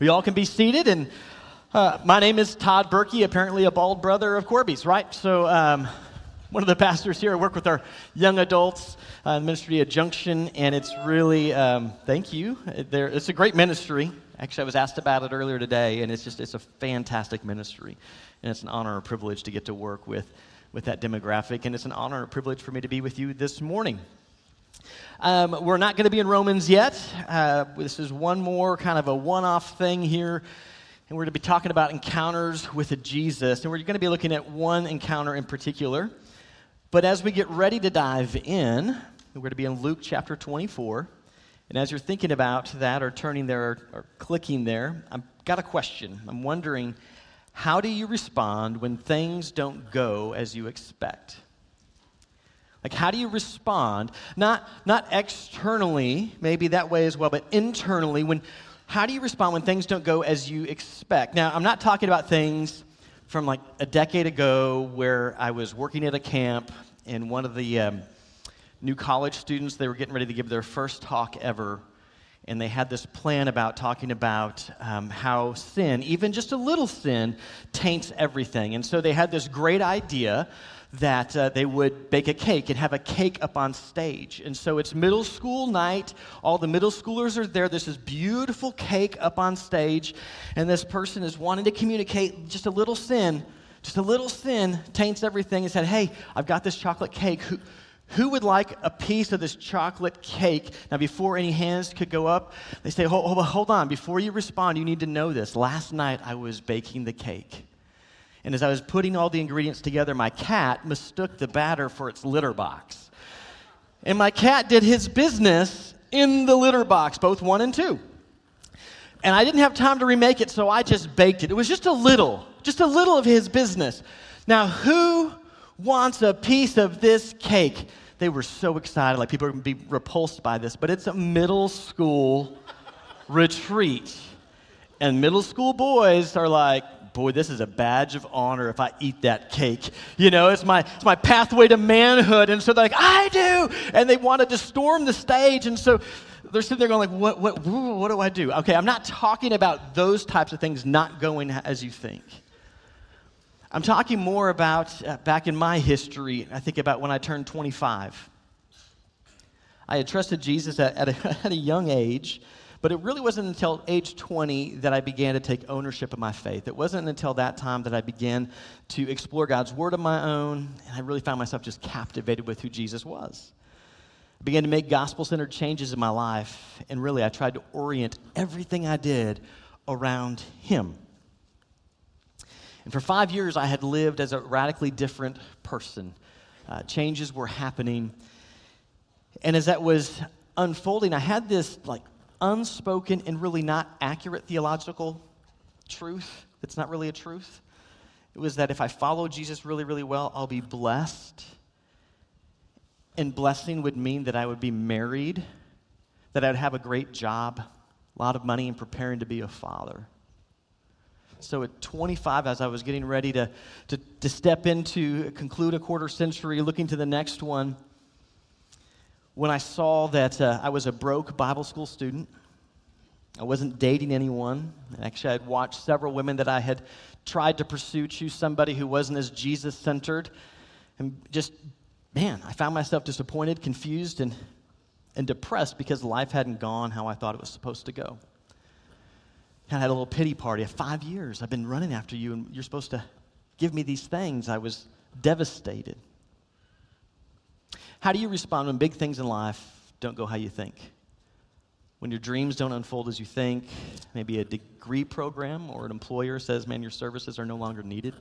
We all can be seated, and uh, my name is Todd Berkey, apparently a bald brother of Corby's, right? So, um, one of the pastors here. I work with our young adults uh, ministry at Junction, and it's really, um, thank you. There, it's a great ministry. Actually, I was asked about it earlier today, and it's just, it's a fantastic ministry. And it's an honor and privilege to get to work with, with that demographic, and it's an honor and privilege for me to be with you this morning. Um, we're not going to be in Romans yet. Uh, this is one more kind of a one off thing here. And we're going to be talking about encounters with Jesus. And we're going to be looking at one encounter in particular. But as we get ready to dive in, we're going to be in Luke chapter 24. And as you're thinking about that or turning there or, or clicking there, I've got a question. I'm wondering how do you respond when things don't go as you expect? Like, how do you respond? Not, not externally, maybe that way as well, but internally, when, how do you respond when things don't go as you expect? Now, I'm not talking about things from like a decade ago where I was working at a camp and one of the um, new college students, they were getting ready to give their first talk ever. And they had this plan about talking about um, how sin, even just a little sin, taints everything. And so they had this great idea that uh, they would bake a cake and have a cake up on stage. And so it's middle school night. All the middle schoolers are there. There's this beautiful cake up on stage. And this person is wanting to communicate just a little sin, just a little sin taints everything and said, Hey, I've got this chocolate cake. Who, who would like a piece of this chocolate cake? Now, before any hands could go up, they say, hold, hold on. Before you respond, you need to know this. Last night I was baking the cake. And as I was putting all the ingredients together, my cat mistook the batter for its litter box. And my cat did his business in the litter box, both one and two. And I didn't have time to remake it, so I just baked it. It was just a little, just a little of his business. Now, who wants a piece of this cake? They were so excited, like people are to be repulsed by this, but it's a middle school retreat. And middle school boys are like, boy, this is a badge of honor if I eat that cake. You know, it's my, it's my pathway to manhood. And so they're like, I do. And they wanted to storm the stage. And so they're sitting there going like, what, what, what do I do? Okay, I'm not talking about those types of things not going as you think. I'm talking more about uh, back in my history. I think about when I turned 25. I had trusted Jesus at, at, a, at a young age. But it really wasn't until age 20 that I began to take ownership of my faith. It wasn't until that time that I began to explore God's Word on my own, and I really found myself just captivated with who Jesus was. I began to make gospel centered changes in my life, and really I tried to orient everything I did around Him. And for five years, I had lived as a radically different person. Uh, changes were happening. And as that was unfolding, I had this like unspoken and really not accurate theological truth that's not really a truth. It was that if I follow Jesus really, really well, I'll be blessed. And blessing would mean that I would be married, that I'd have a great job, a lot of money, and preparing to be a father. So at 25, as I was getting ready to, to, to step into, conclude a quarter century, looking to the next one, when I saw that uh, I was a broke Bible school student. I wasn't dating anyone. Actually, I'd watched several women that I had tried to pursue choose somebody who wasn't as Jesus centered. And just, man, I found myself disappointed, confused, and, and depressed because life hadn't gone how I thought it was supposed to go. I had a little pity party. Five years I've been running after you, and you're supposed to give me these things. I was devastated. How do you respond when big things in life don't go how you think? When your dreams don't unfold as you think, maybe a degree program or an employer says, man, your services are no longer needed.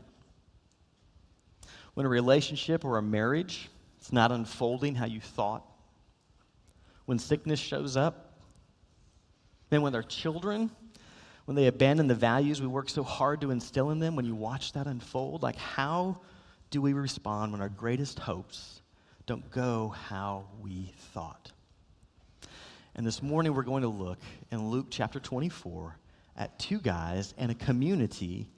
When a relationship or a marriage is not unfolding how you thought. When sickness shows up. Then when their children, when they abandon the values we work so hard to instill in them, when you watch that unfold, like how do we respond when our greatest hopes don't go how we thought. And this morning we're going to look in Luke chapter 24 at two guys and a community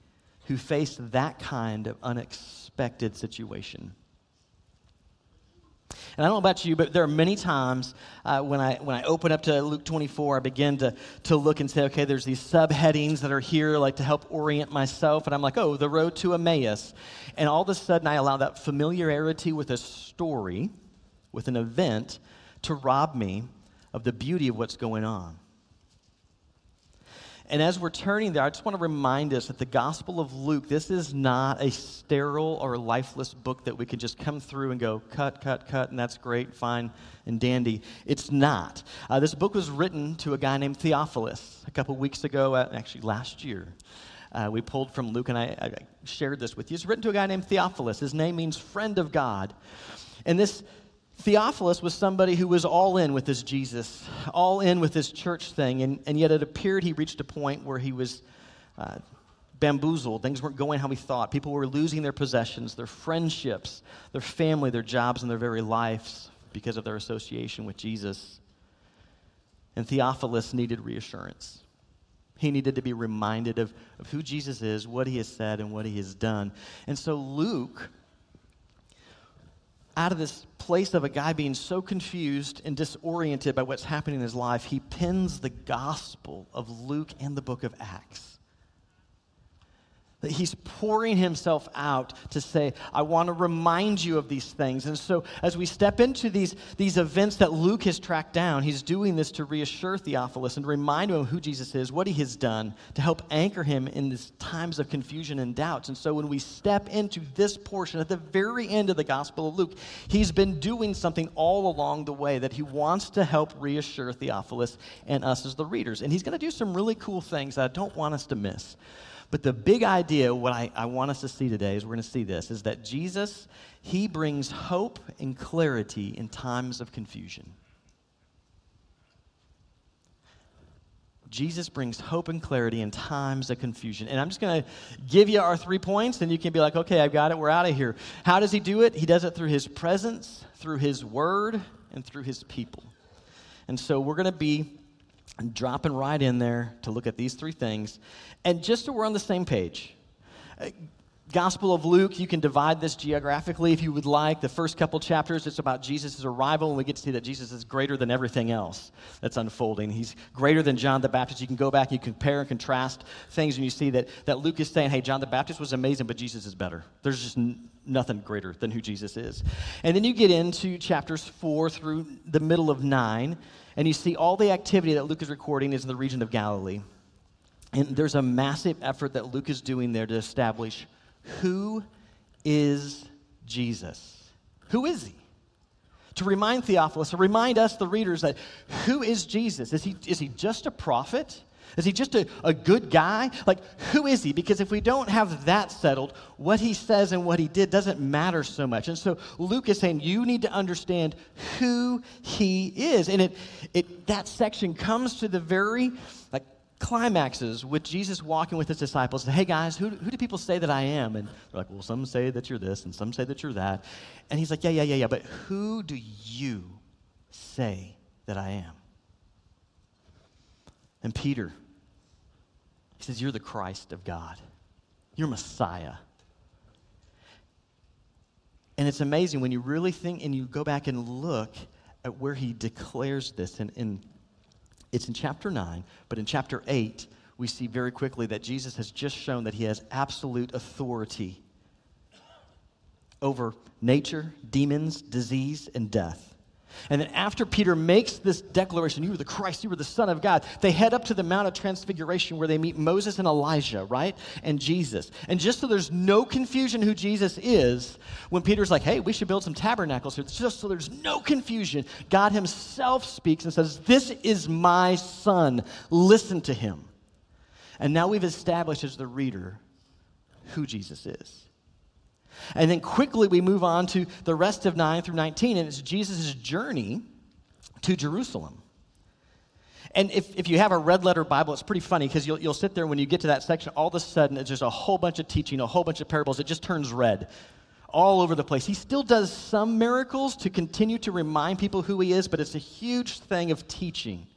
who faced that kind of unexpected situation. And I don't know about you, but there are many times uh, when, I, when I open up to Luke 24, I begin to, to look and say, okay, there's these subheadings that are here, like to help orient myself. And I'm like, oh, the road to Emmaus. And all of a sudden, I allow that familiarity with a story, with an event, to rob me of the beauty of what's going on. And as we're turning there, I just want to remind us that the Gospel of Luke, this is not a sterile or lifeless book that we can just come through and go, cut, cut, cut, and that's great, fine, and dandy. It's not. Uh, this book was written to a guy named Theophilus a couple weeks ago, uh, actually last year. Uh, we pulled from Luke, and I, I shared this with you. It's written to a guy named Theophilus. His name means friend of God. And this Theophilus was somebody who was all in with this Jesus, all in with this church thing, and, and yet it appeared he reached a point where he was uh, bamboozled. Things weren't going how he thought. People were losing their possessions, their friendships, their family, their jobs, and their very lives because of their association with Jesus. And Theophilus needed reassurance. He needed to be reminded of, of who Jesus is, what he has said, and what he has done. And so Luke out of this place of a guy being so confused and disoriented by what's happening in his life, he pins the gospel of Luke and the book of Acts. That he's pouring himself out to say, I want to remind you of these things. And so, as we step into these, these events that Luke has tracked down, he's doing this to reassure Theophilus and remind him of who Jesus is, what he has done, to help anchor him in these times of confusion and doubts. And so, when we step into this portion at the very end of the Gospel of Luke, he's been doing something all along the way that he wants to help reassure Theophilus and us as the readers. And he's going to do some really cool things that I don't want us to miss. But the big idea, what I, I want us to see today, is we're going to see this, is that Jesus, he brings hope and clarity in times of confusion. Jesus brings hope and clarity in times of confusion. And I'm just going to give you our three points, and you can be like, okay, I've got it, we're out of here. How does he do it? He does it through his presence, through his word, and through his people. And so we're going to be dropping right in there to look at these three things. And just so we're on the same page, uh, Gospel of Luke, you can divide this geographically if you would like. The first couple chapters, it's about Jesus' arrival, and we get to see that Jesus is greater than everything else that's unfolding. He's greater than John the Baptist. You can go back, you compare and contrast things, and you see that, that Luke is saying, hey, John the Baptist was amazing, but Jesus is better. There's just n- nothing greater than who Jesus is. And then you get into chapters four through the middle of nine, and you see all the activity that Luke is recording is in the region of Galilee. And there's a massive effort that Luke is doing there to establish who is Jesus? Who is he? To remind Theophilus, to remind us, the readers, that who is Jesus? Is he, is he just a prophet? Is he just a, a good guy? Like, who is he? Because if we don't have that settled, what he says and what he did doesn't matter so much. And so Luke is saying you need to understand who he is. And it, it that section comes to the very like climaxes with Jesus walking with his disciples. Hey guys, who, who do people say that I am? And they're like, well, some say that you're this and some say that you're that. And he's like, yeah, yeah, yeah, yeah, but who do you say that I am? And Peter, he says, You're the Christ of God. You're Messiah. And it's amazing when you really think and you go back and look at where he declares this. And, and it's in chapter 9, but in chapter 8, we see very quickly that Jesus has just shown that he has absolute authority over nature, demons, disease, and death. And then after Peter makes this declaration, you are the Christ, you are the Son of God, they head up to the Mount of Transfiguration where they meet Moses and Elijah, right? And Jesus. And just so there's no confusion who Jesus is, when Peter's like, hey, we should build some tabernacles here, just so there's no confusion, God himself speaks and says, This is my Son, listen to him. And now we've established as the reader who Jesus is. And then quickly we move on to the rest of 9 through 19, and it's Jesus' journey to Jerusalem. And if, if you have a red letter Bible, it's pretty funny because you'll, you'll sit there when you get to that section, all of a sudden it's just a whole bunch of teaching, a whole bunch of parables. It just turns red all over the place. He still does some miracles to continue to remind people who he is, but it's a huge thing of teaching.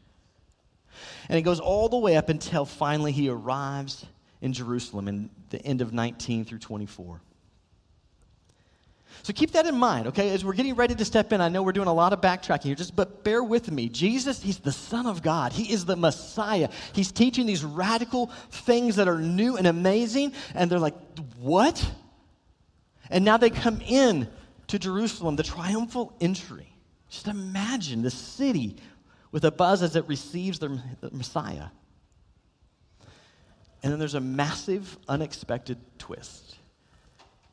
And it goes all the way up until finally he arrives in Jerusalem in the end of 19 through 24. So keep that in mind, okay? As we're getting ready to step in, I know we're doing a lot of backtracking here, just but bear with me. Jesus, he's the Son of God. He is the Messiah. He's teaching these radical things that are new and amazing, and they're like, "What?" And now they come in to Jerusalem, the triumphal entry. Just imagine the city with a buzz as it receives the Messiah. And then there's a massive, unexpected twist.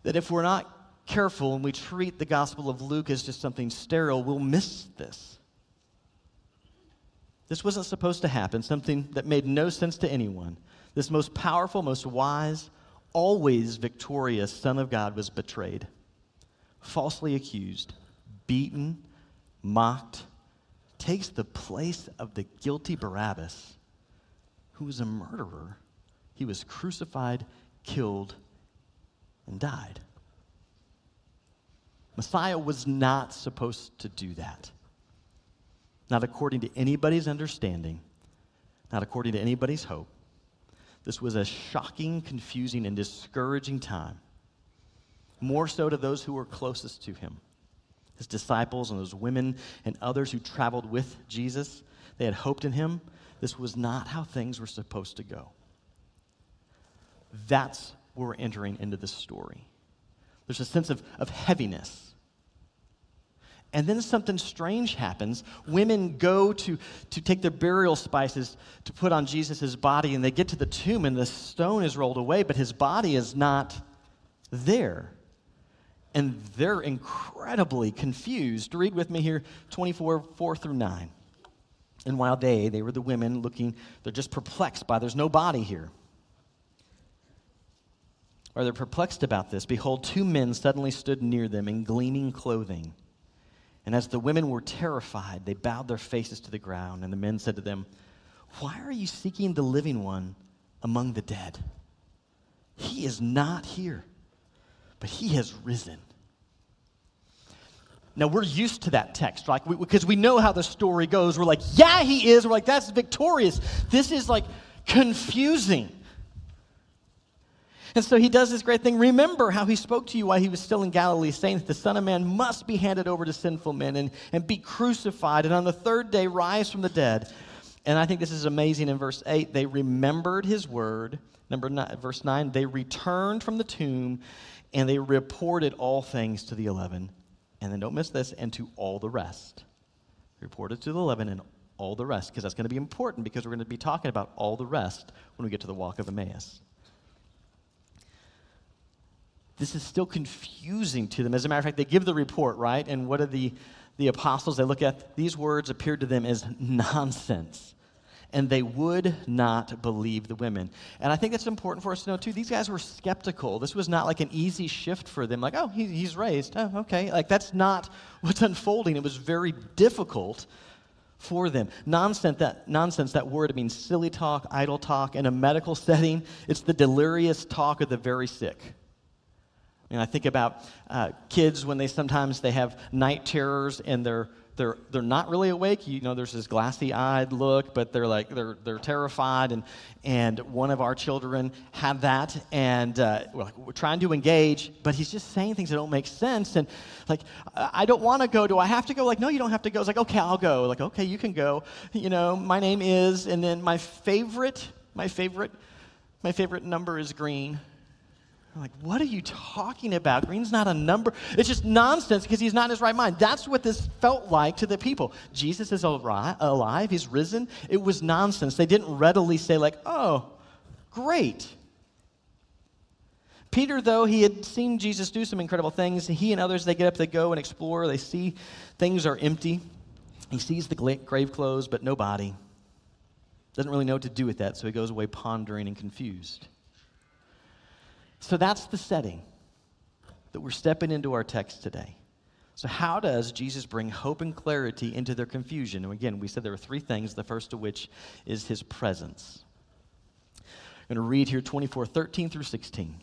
That if we're not careful and we treat the Gospel of Luke as just something sterile, we'll miss this. This wasn't supposed to happen, something that made no sense to anyone. This most powerful, most wise, always victorious Son of God was betrayed, falsely accused, beaten, mocked, takes the place of the guilty Barabbas, who was a murderer. He was crucified, killed, and died. Messiah was not supposed to do that. Not according to anybody's understanding, not according to anybody's hope. This was a shocking, confusing, and discouraging time. More so to those who were closest to him his disciples and those women and others who traveled with Jesus. They had hoped in him. This was not how things were supposed to go. That's where we're entering into this story. There's a sense of, of heaviness and then something strange happens. Women go to, to take their burial spices to put on Jesus' body, and they get to the tomb, and the stone is rolled away, but his body is not there. And they're incredibly confused. Read with me here 24, 4 through 9. And while they, they were the women looking, they're just perplexed by there's no body here. Or they're perplexed about this. Behold, two men suddenly stood near them in gleaming clothing. And as the women were terrified, they bowed their faces to the ground, and the men said to them, Why are you seeking the living one among the dead? He is not here, but he has risen. Now, we're used to that text, right? Because we, we know how the story goes. We're like, yeah, he is. We're like, that's victorious. This is like confusing. And so he does this great thing. Remember how he spoke to you while he was still in Galilee, saying that the Son of Man must be handed over to sinful men and, and be crucified, and on the third day rise from the dead. And I think this is amazing in verse 8. They remembered his word. Number nine, verse 9, they returned from the tomb and they reported all things to the 11. And then don't miss this, and to all the rest. Reported to the 11 and all the rest, because that's going to be important because we're going to be talking about all the rest when we get to the walk of Emmaus this is still confusing to them. As a matter of fact, they give the report, right? And what are the, the apostles? They look at these words appeared to them as nonsense. And they would not believe the women. And I think it's important for us to know, too, these guys were skeptical. This was not like an easy shift for them, like, oh, he, he's raised. Oh, okay. Like, that's not what's unfolding. It was very difficult for them. Nonsense that, nonsense, that word, means silly talk, idle talk. In a medical setting, it's the delirious talk of the very sick. I think about uh, kids when they sometimes they have night terrors and they're they're they're not really awake. You know, there's this glassy-eyed look, but they're like they're they're terrified. And and one of our children had that, and uh, we're, like, we're trying to engage, but he's just saying things that don't make sense. And like, I don't want to go. Do I have to go? Like, no, you don't have to go. It's like, okay, I'll go. Like, okay, you can go. You know, my name is, and then my favorite, my favorite, my favorite number is green. I'm like, what are you talking about? Green's not a number. It's just nonsense because he's not in his right mind. That's what this felt like to the people. Jesus is alive, he's risen. It was nonsense. They didn't readily say, like, oh, great. Peter, though, he had seen Jesus do some incredible things. He and others, they get up, they go and explore. They see things are empty. He sees the grave clothes, but no body. Doesn't really know what to do with that, so he goes away pondering and confused. So that's the setting that we're stepping into our text today. So, how does Jesus bring hope and clarity into their confusion? And again, we said there are three things, the first of which is his presence. I'm going to read here 24, 13 through 16.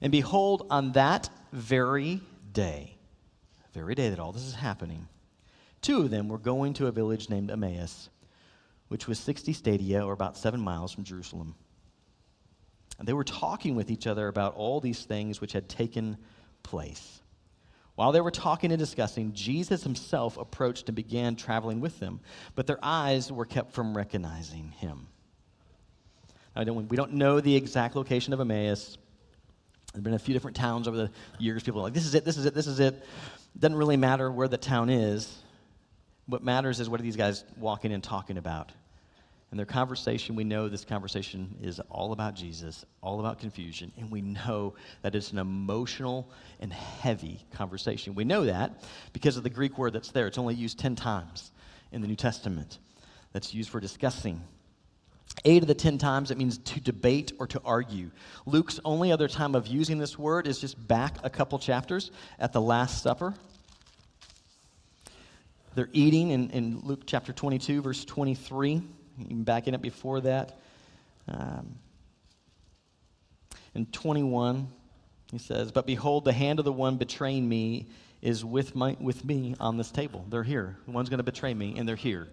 And behold, on that very day, very day that all this is happening, two of them were going to a village named Emmaus, which was 60 stadia, or about seven miles from Jerusalem. And they were talking with each other about all these things which had taken place. While they were talking and discussing, Jesus himself approached and began traveling with them, but their eyes were kept from recognizing him. Don't, we don't know the exact location of Emmaus. There have been a few different towns over the years. People are like, this is it, this is it, this is it. Doesn't really matter where the town is. What matters is what are these guys walking and talking about? And their conversation, we know this conversation is all about Jesus, all about confusion, and we know that it's an emotional and heavy conversation. We know that because of the Greek word that's there. It's only used 10 times in the New Testament that's used for discussing. Eight of the 10 times it means to debate or to argue. Luke's only other time of using this word is just back a couple chapters at the Last Supper. They're eating in, in Luke chapter 22, verse 23 even backing up before that. Um, in 21, he says, But behold, the hand of the one betraying me is with, my, with me on this table. They're here. The one's going to betray me, and they're here.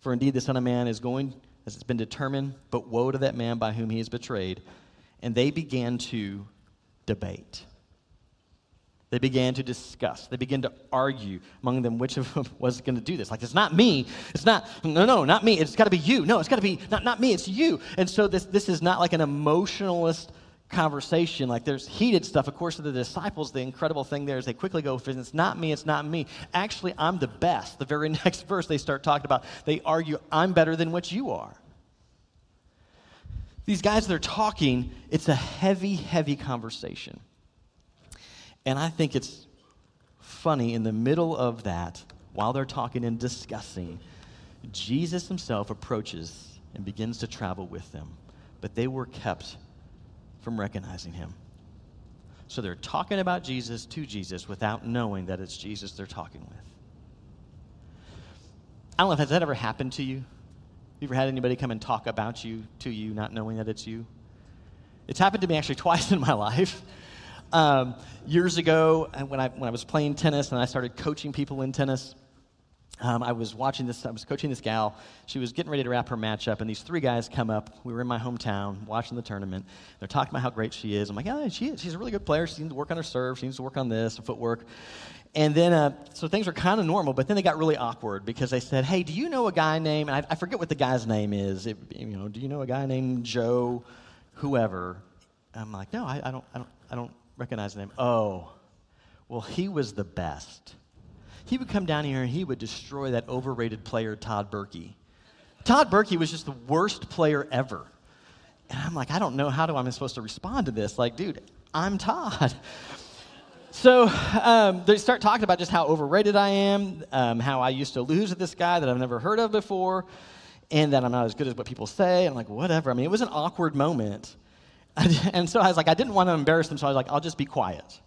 For indeed, the Son of Man is going, as it's been determined, but woe to that man by whom he is betrayed. And they began to debate. They began to discuss. They began to argue among them which of them was going to do this. Like, it's not me. It's not, no, no, not me. It's got to be you. No, it's got to be not, not me. It's you. And so this, this is not like an emotionalist conversation. Like, there's heated stuff. Of course, the disciples, the incredible thing there is they quickly go, it's not me. It's not me. Actually, I'm the best. The very next verse they start talking about, they argue, I'm better than what you are. These guys, they're talking, it's a heavy, heavy conversation. And I think it's funny in the middle of that, while they're talking and discussing, Jesus himself approaches and begins to travel with them. But they were kept from recognizing him. So they're talking about Jesus to Jesus without knowing that it's Jesus they're talking with. I don't know if has that ever happened to you? You ever had anybody come and talk about you to you, not knowing that it's you? It's happened to me actually twice in my life. Um, years ago, uh, when I, when I was playing tennis and I started coaching people in tennis, um, I was watching this, I was coaching this gal. She was getting ready to wrap her match up, and these three guys come up. We were in my hometown watching the tournament. They're talking about how great she is. I'm like, yeah, she is. She's a really good player. She seems to work on her serve. She needs to work on this, footwork. And then, uh, so things were kind of normal, but then they got really awkward because they said, hey, do you know a guy named, I, I forget what the guy's name is. It, you know, do you know a guy named Joe, whoever? I'm like, no, I, I don't, I don't, I don't recognize the name. Oh, well, he was the best. He would come down here and he would destroy that overrated player, Todd Berkey. Todd Berkey was just the worst player ever. And I'm like, I don't know how do I'm supposed to respond to this. Like, dude, I'm Todd. So um, they start talking about just how overrated I am, um, how I used to lose to this guy that I've never heard of before, and that I'm not as good as what people say. I'm like, whatever. I mean, it was an awkward moment. And so I was like, I didn't want to embarrass them, so I was like, I'll just be quiet.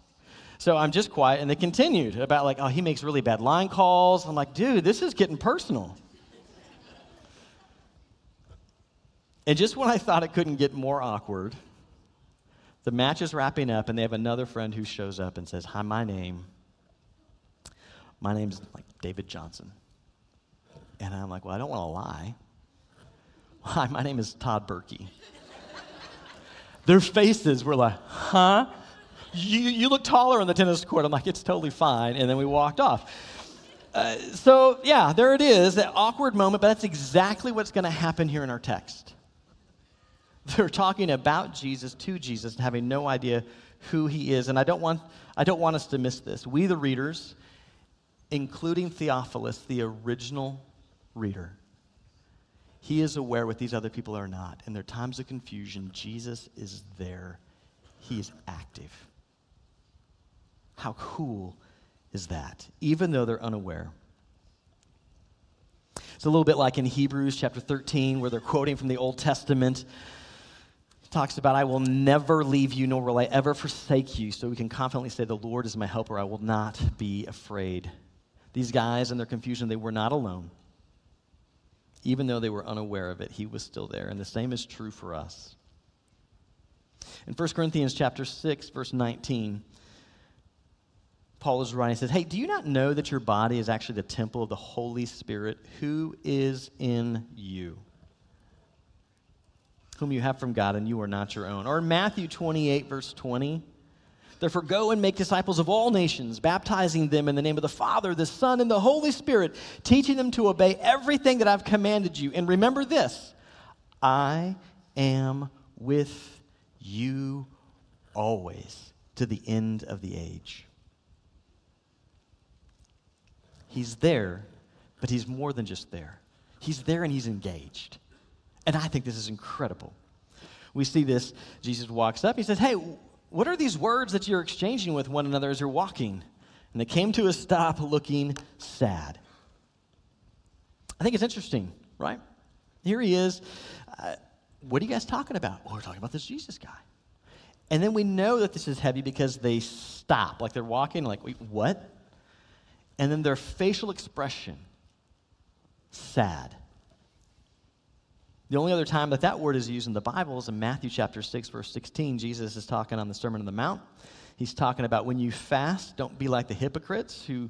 So I'm just quiet, and they continued about like, oh, he makes really bad line calls. I'm like, dude, this is getting personal. And just when I thought it couldn't get more awkward, the match is wrapping up, and they have another friend who shows up and says, Hi, my name. My name's like David Johnson. And I'm like, Well, I don't want to lie. Hi, my name is Todd Berkey. Their faces were like, huh? You, you look taller on the tennis court. I'm like, it's totally fine. And then we walked off. Uh, so, yeah, there it is, that awkward moment, but that's exactly what's going to happen here in our text. They're talking about Jesus to Jesus and having no idea who he is. And I don't want, I don't want us to miss this. We, the readers, including Theophilus, the original reader, he is aware what these other people are not. In their times of confusion, Jesus is there. He is active. How cool is that? Even though they're unaware. It's a little bit like in Hebrews chapter 13, where they're quoting from the Old Testament. It talks about, I will never leave you, nor will I ever forsake you. So we can confidently say, The Lord is my helper. I will not be afraid. These guys, in their confusion, they were not alone. Even though they were unaware of it, he was still there. And the same is true for us. In 1 Corinthians chapter 6, verse 19, Paul is writing, he says, Hey, do you not know that your body is actually the temple of the Holy Spirit who is in you? Whom you have from God, and you are not your own. Or in Matthew 28, verse 20, Therefore, go and make disciples of all nations, baptizing them in the name of the Father, the Son, and the Holy Spirit, teaching them to obey everything that I've commanded you. And remember this I am with you always to the end of the age. He's there, but he's more than just there. He's there and he's engaged. And I think this is incredible. We see this. Jesus walks up. He says, Hey, what are these words that you're exchanging with one another as you're walking? And they came to a stop looking sad. I think it's interesting, right? Here he is. Uh, what are you guys talking about? Well, we're talking about this Jesus guy. And then we know that this is heavy because they stop, like they're walking, like, wait, what? And then their facial expression, sad. The only other time that that word is used in the Bible is in Matthew chapter 6, verse 16. Jesus is talking on the Sermon on the Mount. He's talking about when you fast, don't be like the hypocrites who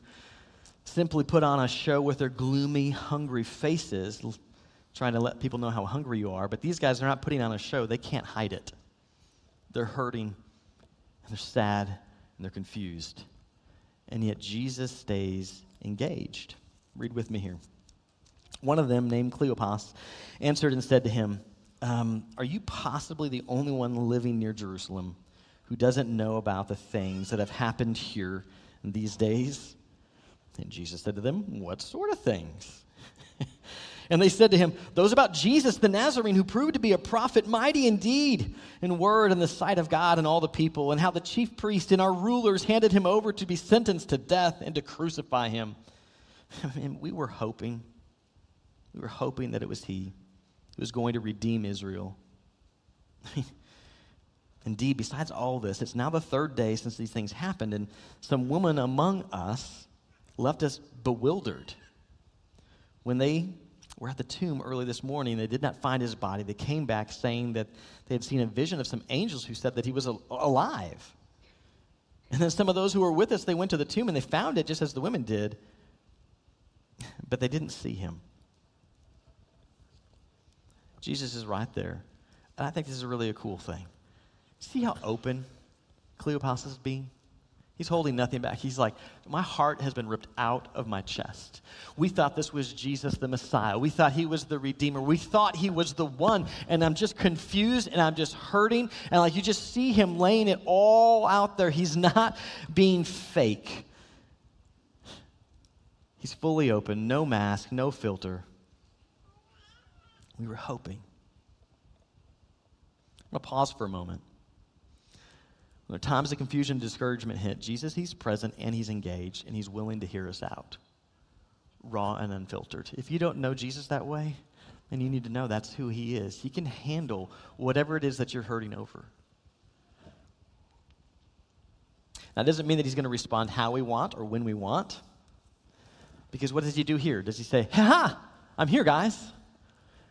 simply put on a show with their gloomy, hungry faces, trying to let people know how hungry you are. But these guys are not putting on a show, they can't hide it. They're hurting, and they're sad, and they're confused. And yet Jesus stays engaged. Read with me here. One of them, named Cleopas, answered and said to him, um, Are you possibly the only one living near Jerusalem who doesn't know about the things that have happened here in these days? And Jesus said to them, What sort of things? and they said to him, Those about Jesus the Nazarene, who proved to be a prophet, mighty indeed in word and the sight of God and all the people, and how the chief priests and our rulers handed him over to be sentenced to death and to crucify him. And we were hoping we were hoping that it was he who was going to redeem Israel. Indeed, besides all this, it's now the third day since these things happened, and some woman among us left us bewildered. When they were at the tomb early this morning, they did not find his body. They came back saying that they had seen a vision of some angels who said that he was alive. And then some of those who were with us, they went to the tomb and they found it just as the women did, but they didn't see him. Jesus is right there. And I think this is really a cool thing. See how open Cleopas is being? He's holding nothing back. He's like, My heart has been ripped out of my chest. We thought this was Jesus the Messiah. We thought he was the Redeemer. We thought he was the one. And I'm just confused and I'm just hurting. And like you just see him laying it all out there. He's not being fake. He's fully open, no mask, no filter. We were hoping. I'm going to pause for a moment. When times of confusion and discouragement hit, Jesus, He's present and He's engaged and He's willing to hear us out, raw and unfiltered. If you don't know Jesus that way, then you need to know that's who He is. He can handle whatever it is that you're hurting over. That doesn't mean that He's going to respond how we want or when we want. Because what does He do here? Does He say, ha ha, I'm here, guys?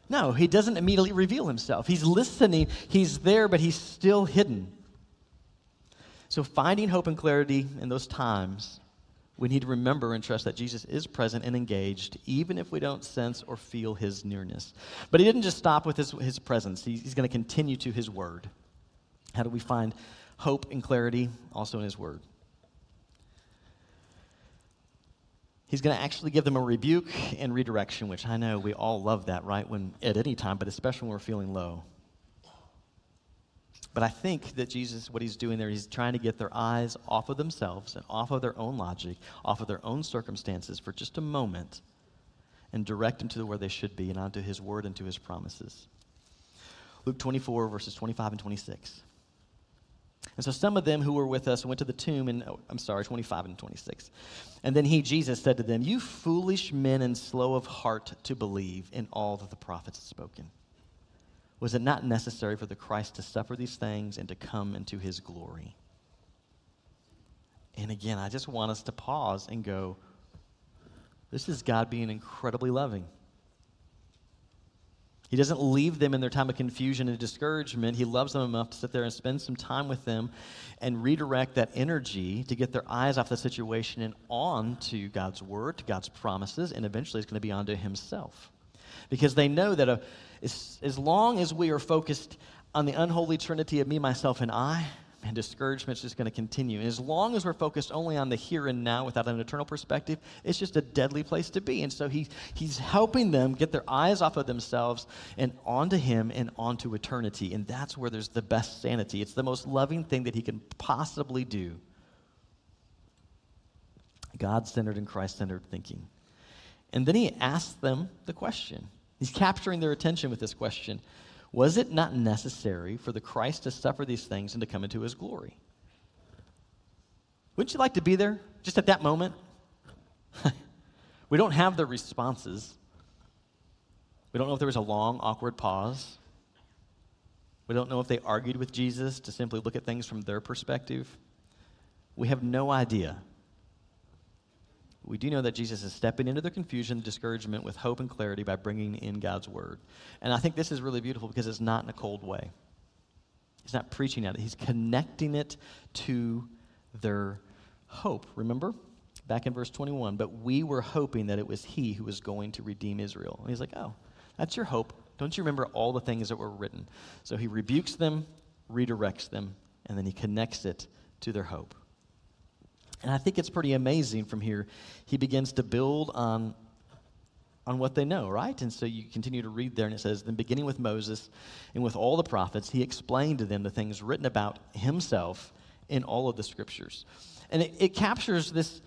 No, he doesn't immediately reveal himself. He's listening, he's there, but he's still hidden. So, finding hope and clarity in those times, we need to remember and trust that Jesus is present and engaged, even if we don't sense or feel his nearness. But he didn't just stop with his, his presence, he's going to continue to his word. How do we find hope and clarity? Also in his word. He's going to actually give them a rebuke and redirection, which I know we all love that, right? When at any time, but especially when we're feeling low. But I think that Jesus, what he's doing there, he's trying to get their eyes off of themselves and off of their own logic, off of their own circumstances for just a moment, and direct them to where they should be and onto his word and to his promises. Luke 24, verses 25 and 26. And so some of them who were with us went to the tomb, and oh, I'm sorry, 25 and 26. And then he, Jesus, said to them, You foolish men and slow of heart to believe in all that the prophets had spoken. Was it not necessary for the Christ to suffer these things and to come into his glory? And again, I just want us to pause and go, This is God being incredibly loving. He doesn't leave them in their time of confusion and discouragement. He loves them enough to sit there and spend some time with them and redirect that energy to get their eyes off the situation and on to God's word, to God's promises, and eventually it's going to be onto Himself. Because they know that a, as, as long as we are focused on the unholy trinity of me, myself, and I, and discouragement is just going to continue. And as long as we're focused only on the here and now without an eternal perspective, it's just a deadly place to be. And so he, he's helping them get their eyes off of themselves and onto him and onto eternity. And that's where there's the best sanity. It's the most loving thing that he can possibly do. God centered and Christ centered thinking. And then he asks them the question. He's capturing their attention with this question Was it not necessary for the Christ to suffer these things and to come into his glory? Wouldn't you like to be there just at that moment? we don't have the responses. We don't know if there was a long, awkward pause. We don't know if they argued with Jesus to simply look at things from their perspective. We have no idea. We do know that Jesus is stepping into the confusion, discouragement with hope and clarity by bringing in God's word. And I think this is really beautiful because it's not in a cold way. He's not preaching at it, he's connecting it to their hope. Remember? Back in verse 21, but we were hoping that it was he who was going to redeem Israel. And he's like, oh, that's your hope. Don't you remember all the things that were written? So he rebukes them, redirects them, and then he connects it to their hope. And I think it's pretty amazing from here. He begins to build on, on what they know, right? And so you continue to read there, and it says, Then beginning with Moses and with all the prophets, he explained to them the things written about himself in all of the scriptures. And it, it captures this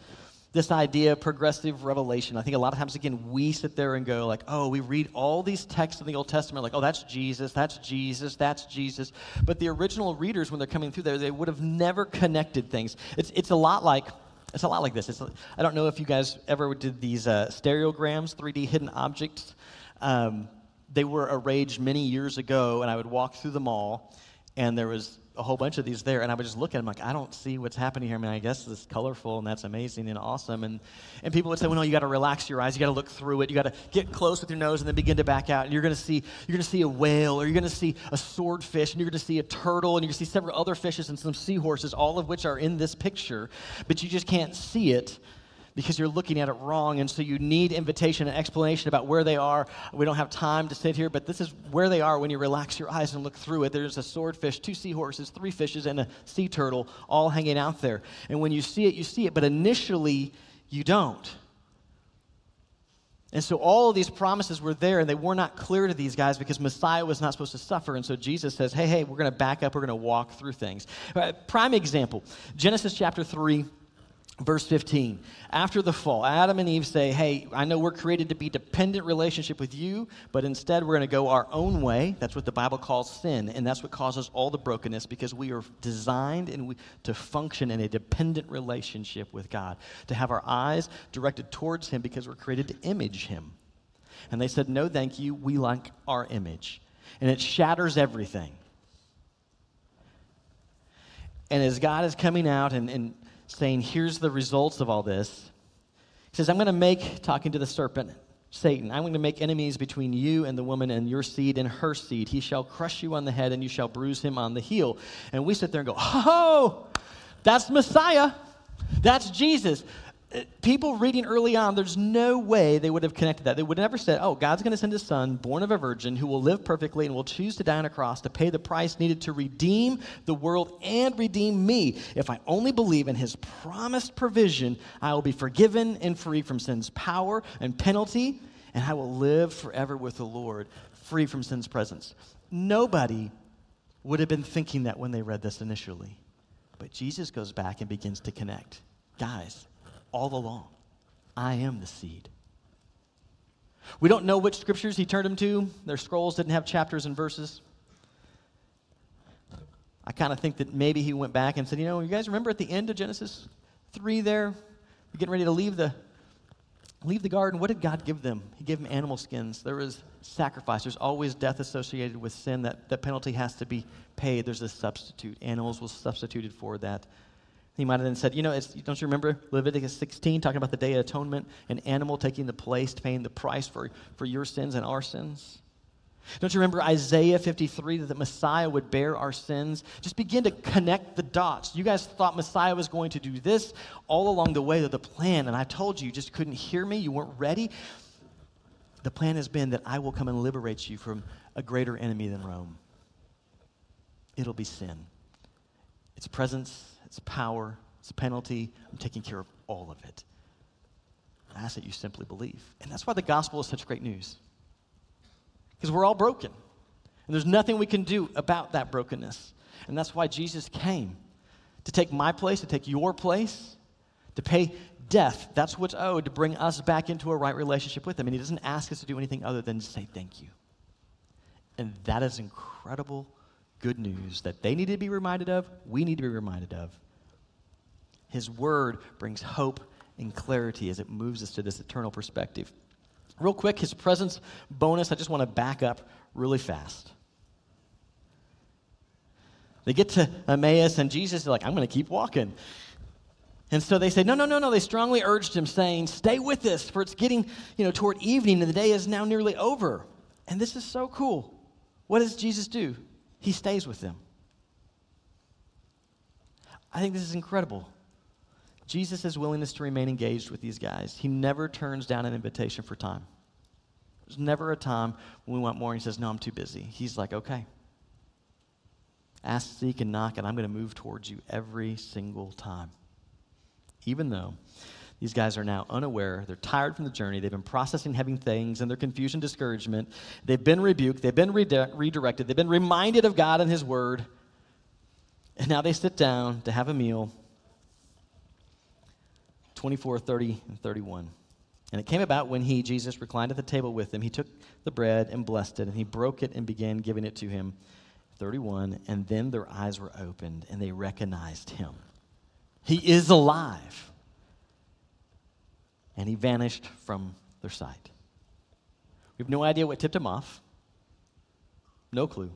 this idea of progressive revelation. I think a lot of times, again, we sit there and go, like, oh, we read all these texts in the Old Testament, like, oh, that's Jesus, that's Jesus, that's Jesus. But the original readers, when they're coming through there, they would have never connected things. It's, it's a lot like, it's a lot like this. It's, I don't know if you guys ever did these uh, stereograms, 3D hidden objects. Um, they were arranged many years ago, and I would walk through the mall, and there was a whole bunch of these there, and I would just look at them like, I don't see what's happening here. I mean, I guess it's colorful and that's amazing and awesome. And, and people would say, well, no, you got to relax your eyes. You got to look through it. You got to get close with your nose and then begin to back out. And you're going to see, you're going to see a whale or you're going to see a swordfish and you're going to see a turtle and you're going to see several other fishes and some seahorses, all of which are in this picture, but you just can't see it because you're looking at it wrong. And so you need invitation and explanation about where they are. We don't have time to sit here, but this is where they are when you relax your eyes and look through it. There's a swordfish, two seahorses, three fishes, and a sea turtle all hanging out there. And when you see it, you see it, but initially you don't. And so all of these promises were there, and they were not clear to these guys because Messiah was not supposed to suffer. And so Jesus says, hey, hey, we're going to back up, we're going to walk through things. Uh, prime example Genesis chapter 3 Verse 15, after the fall, Adam and Eve say, Hey, I know we're created to be dependent relationship with you, but instead we're going to go our own way. That's what the Bible calls sin, and that's what causes all the brokenness because we are designed and we, to function in a dependent relationship with God, to have our eyes directed towards Him because we're created to image Him. And they said, No, thank you. We like our image. And it shatters everything. And as God is coming out and, and saying, Here's the results of all this. He says, I'm going to make, talking to the serpent, Satan, I'm going to make enemies between you and the woman and your seed and her seed. He shall crush you on the head and you shall bruise him on the heel. And we sit there and go, Oh, that's Messiah. That's Jesus people reading early on, there's no way they would have connected that. They would never said, oh, God's going to send his son, born of a virgin, who will live perfectly and will choose to die on a cross to pay the price needed to redeem the world and redeem me. If I only believe in his promised provision, I will be forgiven and free from sin's power and penalty, and I will live forever with the Lord, free from sin's presence. Nobody would have been thinking that when they read this initially. But Jesus goes back and begins to connect. Guys, all along. I am the seed. We don't know which scriptures he turned them to. Their scrolls didn't have chapters and verses. I kind of think that maybe he went back and said, you know, you guys remember at the end of Genesis 3 there, are getting ready to leave the leave the garden. What did God give them? He gave them animal skins. There was sacrifice. There's always death associated with sin. That, that penalty has to be paid. There's a substitute. Animals was substituted for that. He might have then said, you know, don't you remember Leviticus 16 talking about the Day of Atonement, an animal taking the place, paying the price for, for your sins and our sins? Don't you remember Isaiah 53 that the Messiah would bear our sins? Just begin to connect the dots. You guys thought Messiah was going to do this all along the way of the plan, and I told you, you just couldn't hear me, you weren't ready. The plan has been that I will come and liberate you from a greater enemy than Rome. It'll be sin. its presence, its power, its a penalty. I'm taking care of all of it. I ask that you simply believe. And that's why the gospel is such great news. Because we're all broken. And there's nothing we can do about that brokenness. And that's why Jesus came to take my place, to take your place, to pay death. That's what's owed to bring us back into a right relationship with Him. And He doesn't ask us to do anything other than to say thank you. And that is incredible good news that they need to be reminded of, we need to be reminded of. His word brings hope and clarity as it moves us to this eternal perspective. Real quick, his presence bonus, I just want to back up really fast. They get to Emmaus, and Jesus is like, I'm going to keep walking. And so they say, No, no, no, no. They strongly urged him, saying, Stay with us, for it's getting, you know, toward evening, and the day is now nearly over. And this is so cool. What does Jesus do? He stays with them. I think this is incredible. Jesus' willingness to remain engaged with these guys. He never turns down an invitation for time. There's never a time when we want more and he says, No, I'm too busy. He's like, Okay. Ask, seek, and knock, and I'm going to move towards you every single time. Even though these guys are now unaware, they're tired from the journey, they've been processing heavy things and their confusion, discouragement, they've been rebuked, they've been redirected, they've been reminded of God and His Word, and now they sit down to have a meal. 24, 30, and 31. And it came about when he, Jesus, reclined at the table with them, he took the bread and blessed it, and he broke it and began giving it to him. 31, and then their eyes were opened and they recognized him. He is alive. And he vanished from their sight. We have no idea what tipped him off. No clue.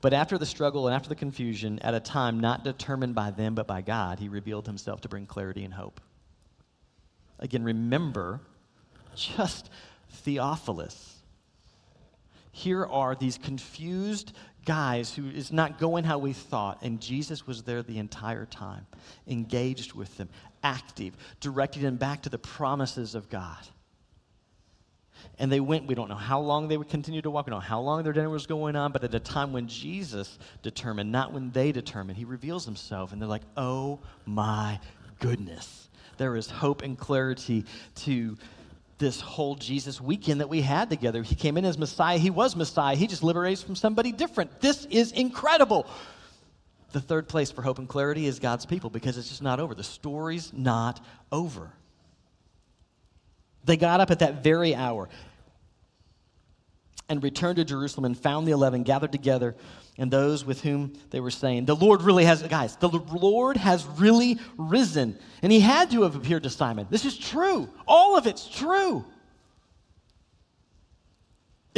But after the struggle and after the confusion, at a time not determined by them but by God, he revealed himself to bring clarity and hope. Again, remember just Theophilus here are these confused guys who is not going how we thought. And Jesus was there the entire time, engaged with them, active, directing them back to the promises of God. And they went, we don't know how long they would continue to walk, we don't know how long their dinner was going on, but at a time when Jesus determined, not when they determined, he reveals himself. And they're like, oh my goodness. There is hope and clarity to this whole Jesus weekend that we had together. He came in as Messiah. He was Messiah. He just liberates from somebody different. This is incredible. The third place for hope and clarity is God's people because it's just not over. The story's not over. They got up at that very hour and returned to Jerusalem and found the eleven gathered together and those with whom they were saying, The Lord really has, guys, the Lord has really risen. And he had to have appeared to Simon. This is true. All of it's true.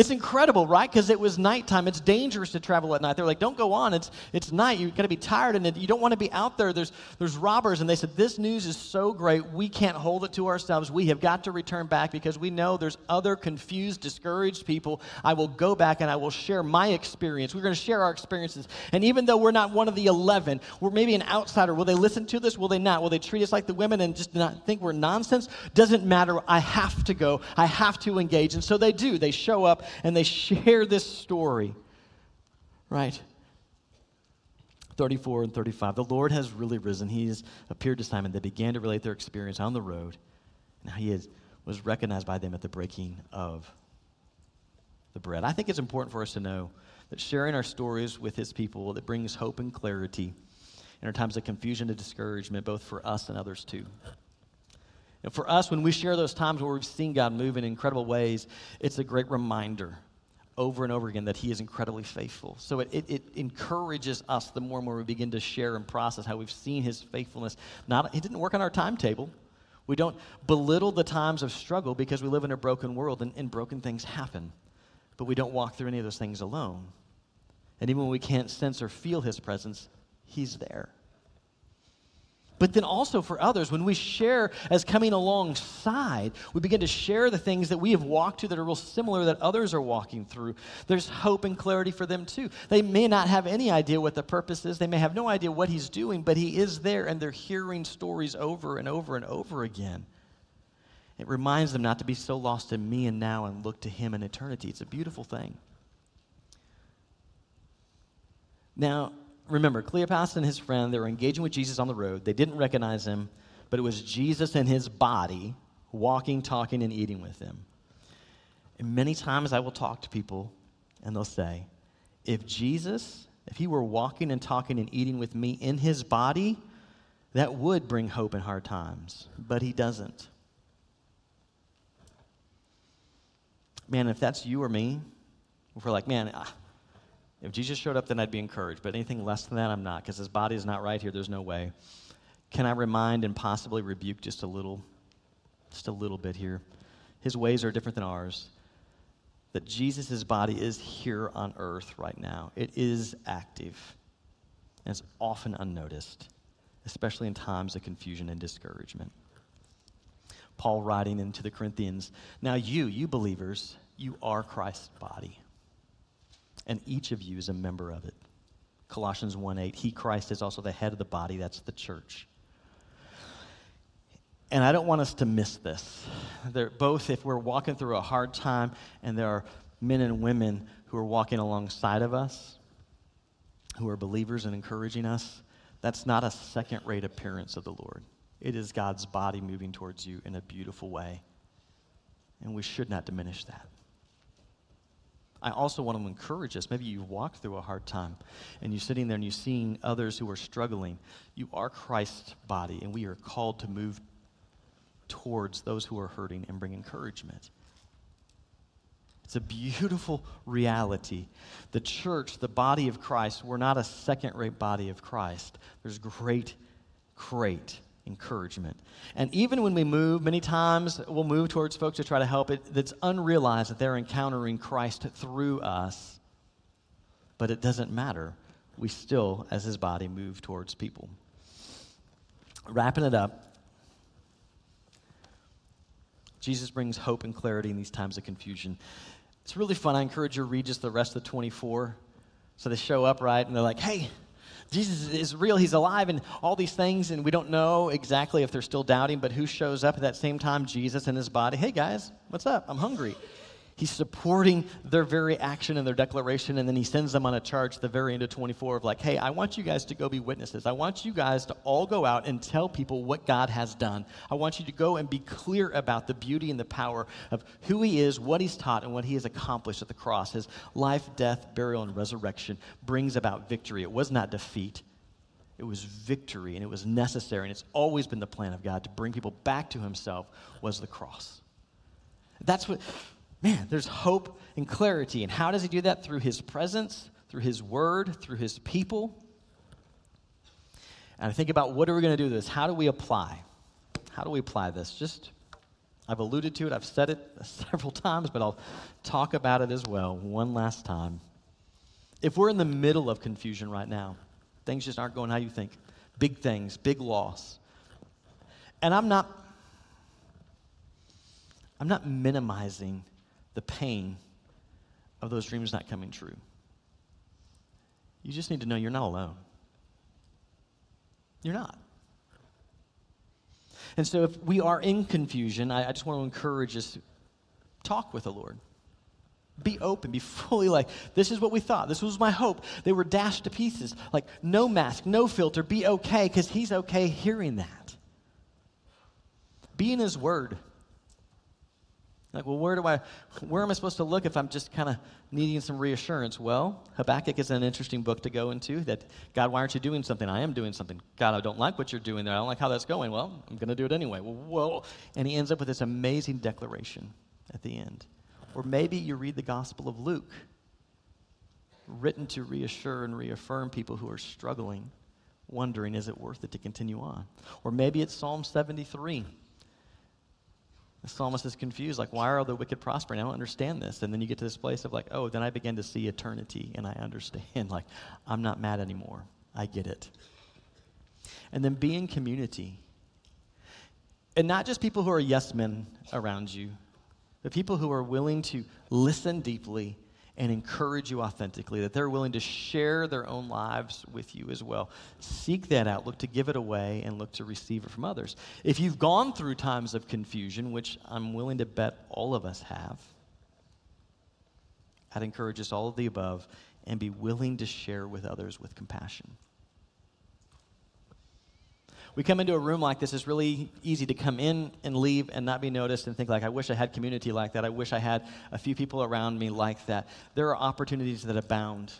It's incredible, right? Because it was nighttime. It's dangerous to travel at night. They're like, don't go on. It's, it's night. You're going to be tired and you don't want to be out there. There's, there's robbers. And they said, this news is so great. We can't hold it to ourselves. We have got to return back because we know there's other confused, discouraged people. I will go back and I will share my experience. We're going to share our experiences. And even though we're not one of the 11, we're maybe an outsider. Will they listen to this? Will they not? Will they treat us like the women and just not think we're nonsense? Doesn't matter. I have to go. I have to engage. And so they do. They show up and they share this story, right? 34 and 35. The Lord has really risen. He has appeared to Simon. They began to relate their experience on the road and he is, was recognized by them at the breaking of the bread. I think it's important for us to know that sharing our stories with his people that brings hope and clarity in our times of confusion and discouragement, both for us and others too. And for us, when we share those times where we've seen God move in incredible ways, it's a great reminder over and over again that He is incredibly faithful. So it, it, it, encourages us the more and more we begin to share and process how we've seen His faithfulness. Not, it didn't work on our timetable. We don't belittle the times of struggle because we live in a broken world and, and broken things happen. But we don't walk through any of those things alone. And even when we can't sense or feel His presence, He's there but then also for others, when we share as coming alongside, we begin to share the things that we have walked through that are real similar that others are walking through. There's hope and clarity for them too. They may not have any idea what the purpose is, they may have no idea what He's doing, but He is there and they're hearing stories over and over and over again. It reminds them not to be so lost in me and now and look to Him in eternity. It's a beautiful thing. Now, remember, Cleopas and his friend, they were engaging with Jesus on the road. They didn't recognize him, but it was Jesus and his body walking, talking, and eating with them. And many times I will talk to people, and they'll say, if Jesus, if he were walking and talking and eating with me in his body, that would bring hope in hard times. But he doesn't. Man, if that's you or me, if we're like, man, if Jesus showed up, then I'd be encouraged. But anything less than that, I'm not, because his body is not right here. There's no way. Can I remind and possibly rebuke just a little, just a little bit here? His ways are different than ours. That Jesus' body is here on earth right now. It is active. And it's often unnoticed, especially in times of confusion and discouragement. Paul writing into the Corinthians, Now you, you believers, you are Christ's body and each of you is a member of it. Colossians 1 8, He, Christ, is also the head of the body, that's the church. And I don't want us to miss this. They're both, if we're walking through a hard time and there are men and women who are walking alongside of us, who are believers and encouraging us, that's not a second rate appearance of the Lord. It is God's body moving towards you in a beautiful way. And we should not diminish that. I also want to encourage us. Maybe you walked through a hard time and you're sitting there and you're seeing others who are struggling. You are Christ's body, and we are called to move towards those who are hurting and bring encouragement. It's a beautiful reality. The church, the body of Christ, we're not a second rate body of Christ. There's great, great encouragement. And even when we move, many times we'll move towards folks to try to help it that's unrealized that they're encountering Christ through us. But it doesn't matter. We still, as his body, move towards people. Wrapping it up, Jesus brings hope and clarity in these times of confusion. It's really fun. I encourage you to read just the rest of the 24. So they show up, right? And they're like, hey, Jesus is real, he's alive, and all these things, and we don't know exactly if they're still doubting, but who shows up at that same time? Jesus and his body. Hey guys, what's up? I'm hungry. He's supporting their very action and their declaration, and then he sends them on a charge at the very end of 24 of like, hey, I want you guys to go be witnesses. I want you guys to all go out and tell people what God has done. I want you to go and be clear about the beauty and the power of who he is, what he's taught, and what he has accomplished at the cross. His life, death, burial, and resurrection brings about victory. It was not defeat. It was victory, and it was necessary, and it's always been the plan of God to bring people back to himself was the cross. That's what man, there's hope and clarity. And how does he do that? Through his presence, through his word, through his people. And I think about what are we going to do this? How do we apply? How do we apply this? Just, I've alluded to it, I've said it several times, but I'll talk about it as well one last time. If we're in the middle of confusion right now, things just aren't going how you think, big things, big loss. And I'm not I'm not minimizing the pain of those dreams not coming true. You just need to know you're not alone. You're not. And so, if we are in confusion, I, I just want to encourage us to talk with the Lord. Be open, be fully like, this is what we thought. This was my hope. They were dashed to pieces. Like, no mask, no filter, be okay, because He's okay hearing that. Be in His Word. Like, well, where do I, where am I supposed to look if I'm just kind of needing some reassurance? Well, Habakkuk is an interesting book to go into. That God, why aren't you doing something? I am doing something. God, I don't like what you're doing there. I don't like how that's going. Well, I'm going to do it anyway. Well. And he ends up with this amazing declaration at the end. Or maybe you read the Gospel of Luke, written to reassure and reaffirm people who are struggling, wondering, is it worth it to continue on? Or maybe it's Psalm 73 the psalmist is confused, like, why are all the wicked prospering? I don't understand this. And then you get to this place of, like, oh, then I begin to see eternity and I understand, like, I'm not mad anymore. I get it. And then be in community. And not just people who are yes men around you, but people who are willing to listen deeply and encourage you authentically, that they're willing to share their own lives with you as well. Seek that out. Look to give it away and look to receive it from others. If you've gone through times of confusion, which I'm willing to bet all of us have, I'd encourage us all of the above and be willing to share with others with compassion. We come into a room like this, it's really easy to come in and leave and not be noticed and think like, I wish I had community like that. I wish I had a few people around me like that. There are opportunities that abound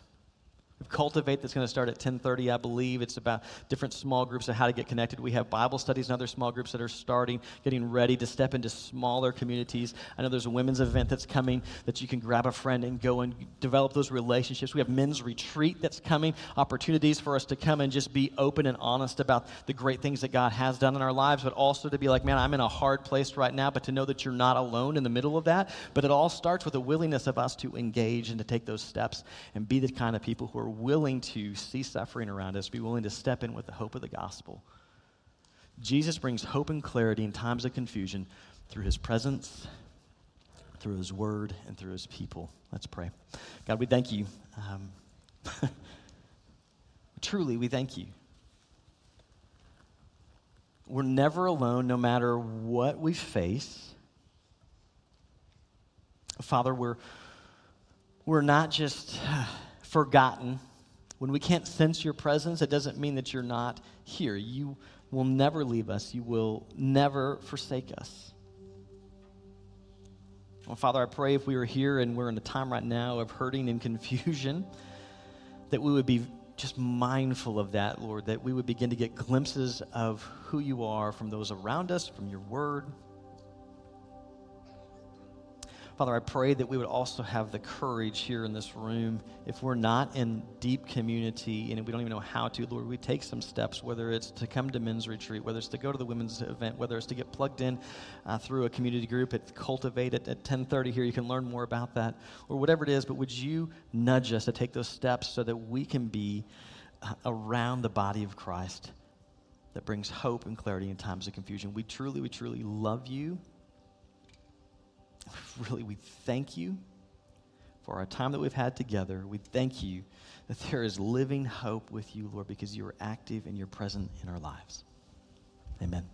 Cultivate that's going to start at 10:30, I believe. It's about different small groups of how to get connected. We have Bible studies and other small groups that are starting, getting ready to step into smaller communities. I know there's a women's event that's coming that you can grab a friend and go and develop those relationships. We have men's retreat that's coming, opportunities for us to come and just be open and honest about the great things that God has done in our lives, but also to be like, man, I'm in a hard place right now, but to know that you're not alone in the middle of that. But it all starts with a willingness of us to engage and to take those steps and be the kind of people who are willing to see suffering around us, be willing to step in with the hope of the gospel. Jesus brings hope and clarity in times of confusion through his presence, through his word, and through his people. Let's pray. God, we thank you. Um, truly, we thank you. We're never alone no matter what we face. Father, we're, we're not just forgotten. When we can't sense your presence, it doesn't mean that you're not here. You will never leave us, you will never forsake us. Well, Father, I pray if we are here and we're in a time right now of hurting and confusion, that we would be just mindful of that, Lord, that we would begin to get glimpses of who you are from those around us, from your word. Father, I pray that we would also have the courage here in this room, if we're not in deep community and we don't even know how to, Lord, we take some steps, whether it's to come to men's retreat, whether it's to go to the women's event, whether it's to get plugged in uh, through a community group at Cultivate at, at 1030 here. You can learn more about that, or whatever it is. But would you nudge us to take those steps so that we can be uh, around the body of Christ that brings hope and clarity in times of confusion? We truly, we truly love you really, we thank you for our time that we've had together. We thank you that there is living hope with you, Lord, because you are active and you're present in our lives. Amen.